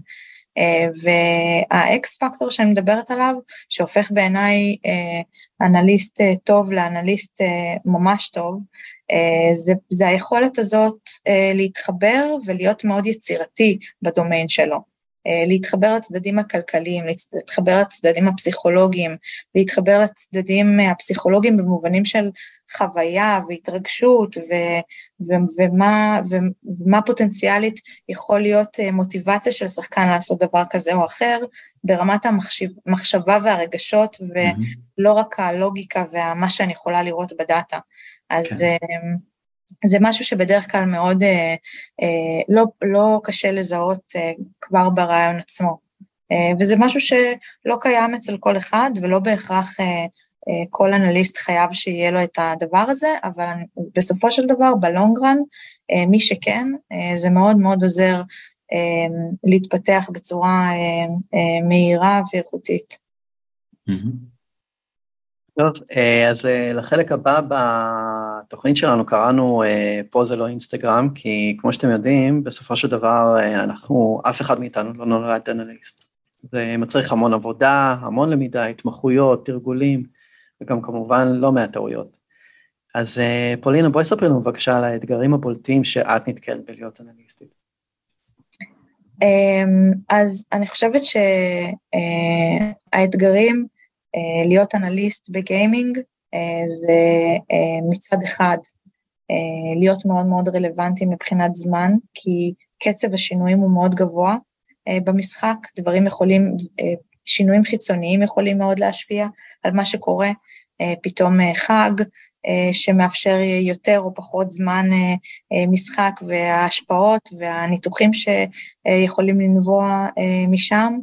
אה, והאקס פקטור שאני מדברת עליו, שהופך בעיניי אה, אנליסט אה, טוב לאנליסט ממש טוב, זה, זה היכולת הזאת להתחבר ולהיות מאוד יצירתי בדומיין שלו. להתחבר לצדדים הכלכליים, להתחבר לצדדים הפסיכולוגיים, להתחבר לצדדים הפסיכולוגיים במובנים של חוויה והתרגשות ו, ו, ומה, ו, ומה פוטנציאלית יכול להיות אה, מוטיבציה של שחקן לעשות דבר כזה או אחר, ברמת המחשבה והרגשות ולא רק הלוגיקה ומה שאני יכולה לראות בדאטה. אז כן. זה משהו שבדרך כלל מאוד אה, אה, לא, לא קשה לזהות אה, כבר ברעיון עצמו. אה, וזה משהו שלא קיים אצל כל אחד ולא בהכרח אה, אה, כל אנליסט חייב שיהיה לו את הדבר הזה, אבל בסופו של דבר, בלונגרן, אה, מי שכן, אה, זה מאוד מאוד עוזר להתפתח בצורה מהירה ואיכותית. טוב, אז לחלק הבא בתוכנית שלנו קראנו פה זה לא אינסטגרם, כי כמו שאתם יודעים, בסופו של דבר אנחנו, אף אחד מאיתנו לא נולד אנליסט. זה מצריך המון עבודה, המון למידה, התמחויות, תרגולים. וגם כמובן לא מעט טעויות. אז אה, פולינה, בואי ספרי לנו בבקשה על האתגרים הבולטים שאת נתקלת בלהיות אנליסטית. אמ, אז אני חושבת שהאתגרים אה, להיות אנליסט בגיימינג אה, זה מצד אחד להיות מאוד מאוד רלוונטי מבחינת זמן, כי קצב השינויים הוא מאוד גבוה במשחק, דברים יכולים, שינויים חיצוניים יכולים מאוד להשפיע על מה שקורה, אה, פתאום אה, חג אה, שמאפשר יותר או פחות זמן משחק וההשפעות והניתוחים שיכולים לנבוע משם.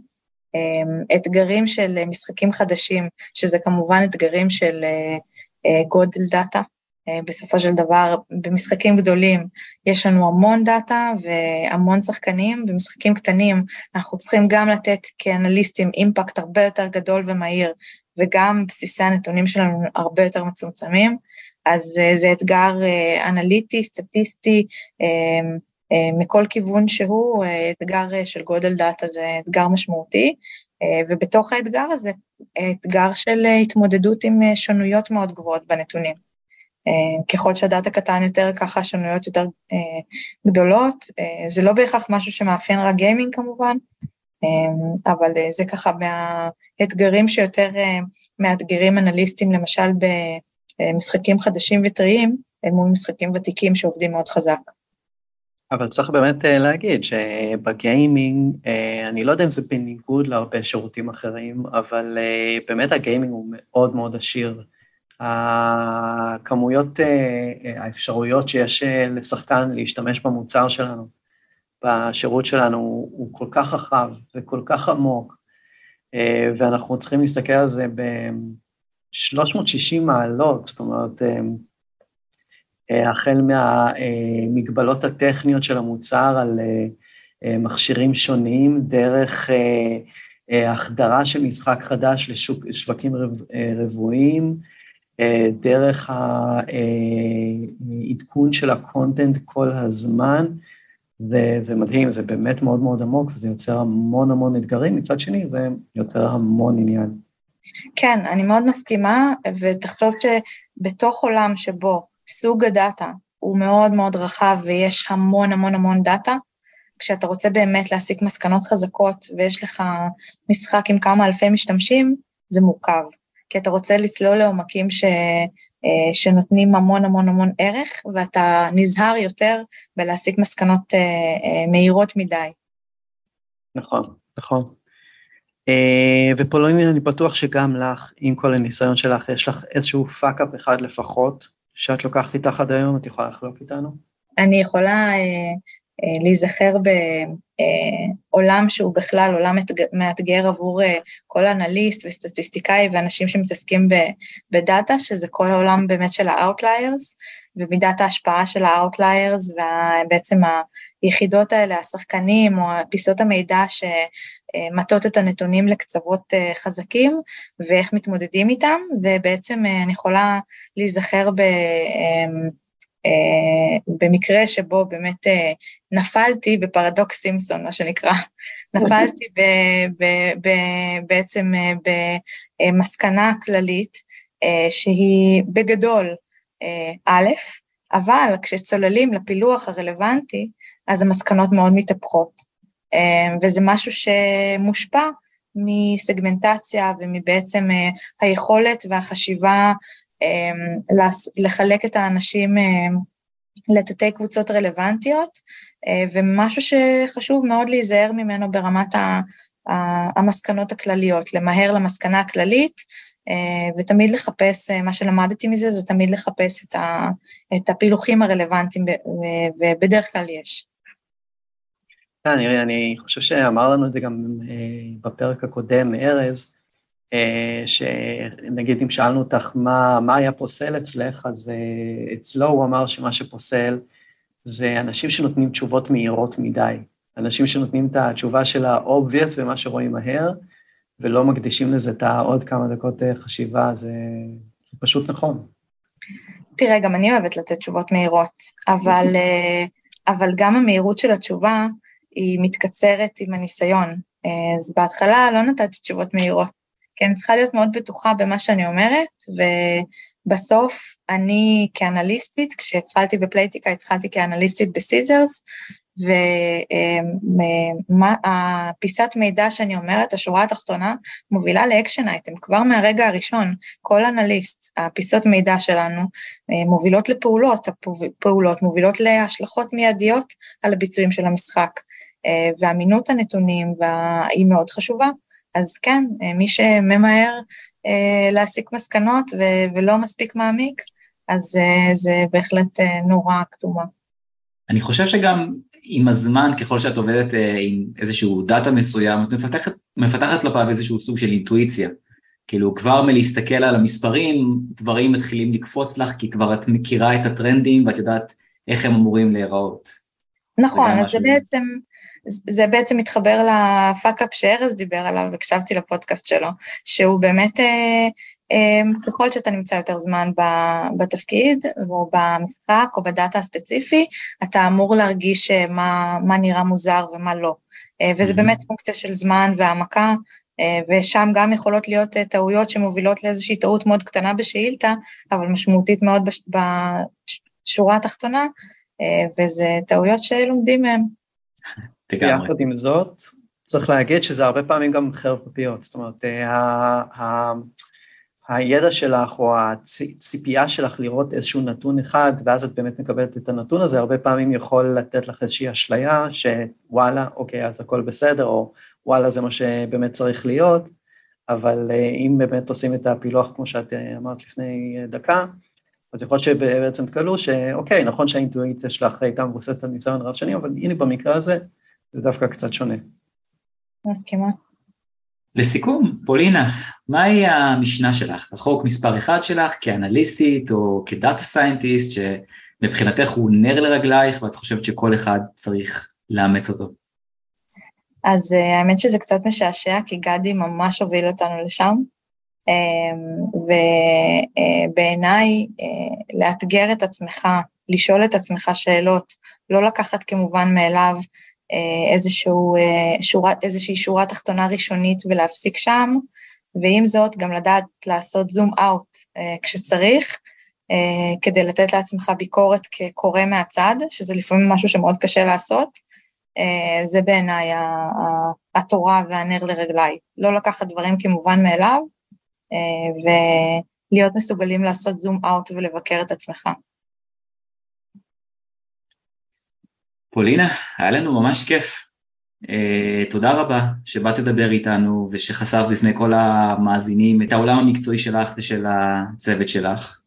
אתגרים של משחקים חדשים, שזה כמובן אתגרים של גודל דאטה. בסופו של דבר, במשחקים גדולים יש לנו המון דאטה והמון שחקנים, במשחקים קטנים אנחנו צריכים גם לתת כאנליסטים impact הרבה יותר גדול ומהיר וגם בסיסי הנתונים שלנו הרבה יותר מצומצמים, אז אה, זה אתגר אה, אנליטי, סטטיסטי, אה, מכל כיוון שהוא, אתגר של גודל דאטה זה אתגר משמעותי, ובתוך האתגר הזה, אתגר של התמודדות עם שונויות מאוד גבוהות בנתונים. ככל שהדאטה קטן יותר, ככה שונויות יותר גדולות, זה לא בהכרח משהו שמאפיין רק גיימינג כמובן, אבל זה ככה מה... אתגרים שיותר אה, מאתגרים אנליסטים, למשל במשחקים חדשים וטריים, אל מול משחקים ותיקים שעובדים מאוד חזק. אבל צריך באמת אה, להגיד שבגיימינג, אה, אני לא יודע אם זה בניגוד להרבה שירותים אחרים, אבל באמת הגיימינג הוא מאוד מאוד עשיר. הכמויות, האפשרויות שיש לשחקן להשתמש במוצר שלנו, בשירות שלנו, הוא כל כך רחב וכל כך עמוק, אה, ואנחנו צריכים להסתכל על זה ב-360 מעלות, זאת אומרת, אה, אה, החל מהמגבלות הטכניות של המוצר על מכשירים שונים, דרך החדרה של משחק חדש לשווקים רבועים, דרך העדכון של הקונטנט כל הזמן, וזה מדהים, זה באמת מאוד מאוד עמוק, וזה יוצר המון המון אתגרים, מצד שני זה יוצר המון עניין. כן, אני מאוד מסכימה, ותחשוב שבתוך עולם שבו סוג הדאטה הוא מאוד מאוד רחב ויש המון המון המון דאטה, כשאתה רוצה באמת להסיק מסקנות חזקות ויש לך משחק עם כמה אלפי משתמשים, זה מורכב. כי אתה רוצה לצלול לעומקים ש, שנותנים המון המון המון ערך, ואתה נזהר יותר בלהסיק מסקנות אה, אה, מהירות מדי. נכון, נכון. ופולינה, אני בטוח שגם לך, עם כל הניסיון שלך, יש לך איזשהו fuck-up אחד לפחות, שאת לוקחת איתך עד היום, את יכולה לחלוק איתנו? אני יכולה להיזכר בעולם שהוא בכלל עולם מאתגר עבור כל אנליסט וסטטיסטיקאי ואנשים שמתעסקים בדאטה, שזה כל העולם באמת של ה-outliers, ומידת ההשפעה של ה-outliers ובעצם היחידות האלה, השחקנים או פיסות המידע שמטות את הנתונים לקצוות חזקים ואיך מתמודדים איתם, ובעצם אני יכולה להיזכר ב... במקרה שבו באמת נפלתי בפרדוקס סימפסון, מה שנקרא, [laughs] נפלתי ב, ב, ב, בעצם במסקנה כללית שהיא בגדול א', אבל כשצוללים לפילוח הרלוונטי, אז המסקנות מאוד מתהפכות, וזה משהו שמושפע מסגמנטציה ומבעצם היכולת והחשיבה לחלק את האנשים לתתי קבוצות רלוונטיות, ומשהו שחשוב מאוד להיזהר ממנו ברמת המסקנות הכלליות, למהר למסקנה הכללית, ותמיד לחפש, מה שלמדתי מזה זה תמיד לחפש את הפילוחים הרלוונטיים, ובדרך כלל יש. אני, אני חושב שאמר לנו את זה גם בפרק הקודם, ארז, שנגיד אם שאלנו אותך מה, מה היה פוסל אצלך, אז אצלו הוא אמר שמה שפוסל זה אנשים שנותנים תשובות מהירות מדי, אנשים שנותנים את התשובה של ה-obvious ומה שרואים מהר, ולא מקדישים לזה את העוד כמה דקות חשיבה, זה, זה פשוט נכון. תראה, גם אני אוהבת לתת תשובות מהירות, אבל, אבל גם המהירות של התשובה היא מתקצרת עם הניסיון. אז בהתחלה לא נתתי תשובות מהירות, כי אני צריכה להיות מאוד בטוחה במה שאני אומרת, ובסוף אני כאנליסטית, כשהתחלתי בפלייטיקה התחלתי כאנליסטית בסיזרס, והפיסת מידע שאני אומרת, השורה התחתונה, מובילה לאקשן אייטם, כבר מהרגע הראשון, כל אנליסט, הפיסות מידע שלנו מובילות לפעולות, הפעולות מובילות להשלכות מיידיות על הביצועים של המשחק, ואמינות הנתונים היא מאוד חשובה. אז כן, מי שממהר להסיק מסקנות ולא מספיק מעמיק, אז זה בהחלט נורא כתומה. אני חושב שגם עם הזמן, ככל שאת עובדת עם איזשהו דאטה מסוים, את מפתחת, מפתחת כלפיו איזשהו סוג של אינטואיציה. כאילו כבר מלהסתכל על המספרים, דברים מתחילים לקפוץ לך, כי כבר את מכירה את הטרנדים ואת יודעת איך הם אמורים להיראות. נכון, אז זה בעצם, זה בעצם מתחבר ל fuck-up שארז דיבר עליו, הקשבתי לפודקאסט שלו, שהוא באמת, אה, אה, ככל שאתה נמצא יותר זמן בתפקיד, או במשחק, או בדאטה הספציפי, אתה אמור להרגיש אה, מה, מה נראה מוזר ומה לא. וזה באמת פונקציה של זמן והעמקה, ושם גם יכולות להיות טעויות שמובילות לאיזושהי טעות מאוד קטנה בשאילתה, אבל משמעותית מאוד בשורה התחתונה, וזה טעויות שלומדים מהן. לגמרי. יחד עם זאת, צריך להגיד שזה הרבה פעמים גם חרב פפיות, זאת אומרת, ה- הידע שלך או הציפייה שלך לראות איזשהו נתון אחד, ואז את באמת מקבלת את הנתון הזה, הרבה פעמים יכול לתת לך איזושהי אשליה שוואלה, אוקיי, אז הכל בסדר, או וואלה, זה מה שבאמת צריך להיות, אבל אה, אם באמת עושים את הפילוח, כמו שאת אה, אמרת לפני דקה, אז יכול להיות שבעצם תקלו שאוקיי, נכון שהאינטואיטיה שלך הייתה מבוססת על ניסיון רב שנים, אבל הנה במקרה הזה, זה דווקא קצת שונה. מסכימה. לסיכום, פולינה, מהי המשנה שלך? החוק מספר אחד שלך כאנליסטית או כדאטה סיינטיסט, שמבחינתך הוא נר לרגלייך ואת חושבת שכל אחד צריך לאמץ אותו? אז אה, האמת שזה קצת משעשע, כי גדי ממש הוביל אותנו לשם, אמ, ובעיניי אה, לאתגר את עצמך, לשאול את עצמך שאלות, לא לקחת כמובן מאליו אה, אה, שורה, איזושהי שורה תחתונה ראשונית ולהפסיק שם, ועם זאת גם לדעת לעשות זום אאוט כשצריך, כדי לתת לעצמך ביקורת כקורא מהצד, שזה לפעמים משהו שמאוד קשה לעשות. זה בעיניי התורה והנר לרגליי. לא לקחת דברים כמובן מאליו, ולהיות מסוגלים לעשות זום אאוט ולבקר את עצמך. פולינה, היה לנו ממש כיף. Uh, תודה רבה שבאת לדבר איתנו ושחשפת בפני כל המאזינים את העולם המקצועי שלך ושל הצוות שלך.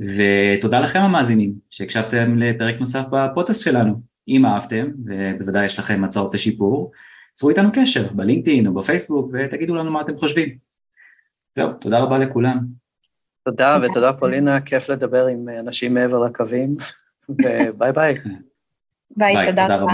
ותודה לכם המאזינים שהקשבתם לפרק נוסף בפודקאסט שלנו. אם אהבתם, ובוודאי יש לכם הצעות לשיפור, צרו איתנו קשר בלינקדאין או בפייסבוק ותגידו לנו מה אתם חושבים. זהו, תודה רבה לכולם. תודה, ותודה פולינה, כיף לדבר עם אנשים מעבר לקווים, [laughs] וביי ביי. [laughs] ביי, תודה רבה.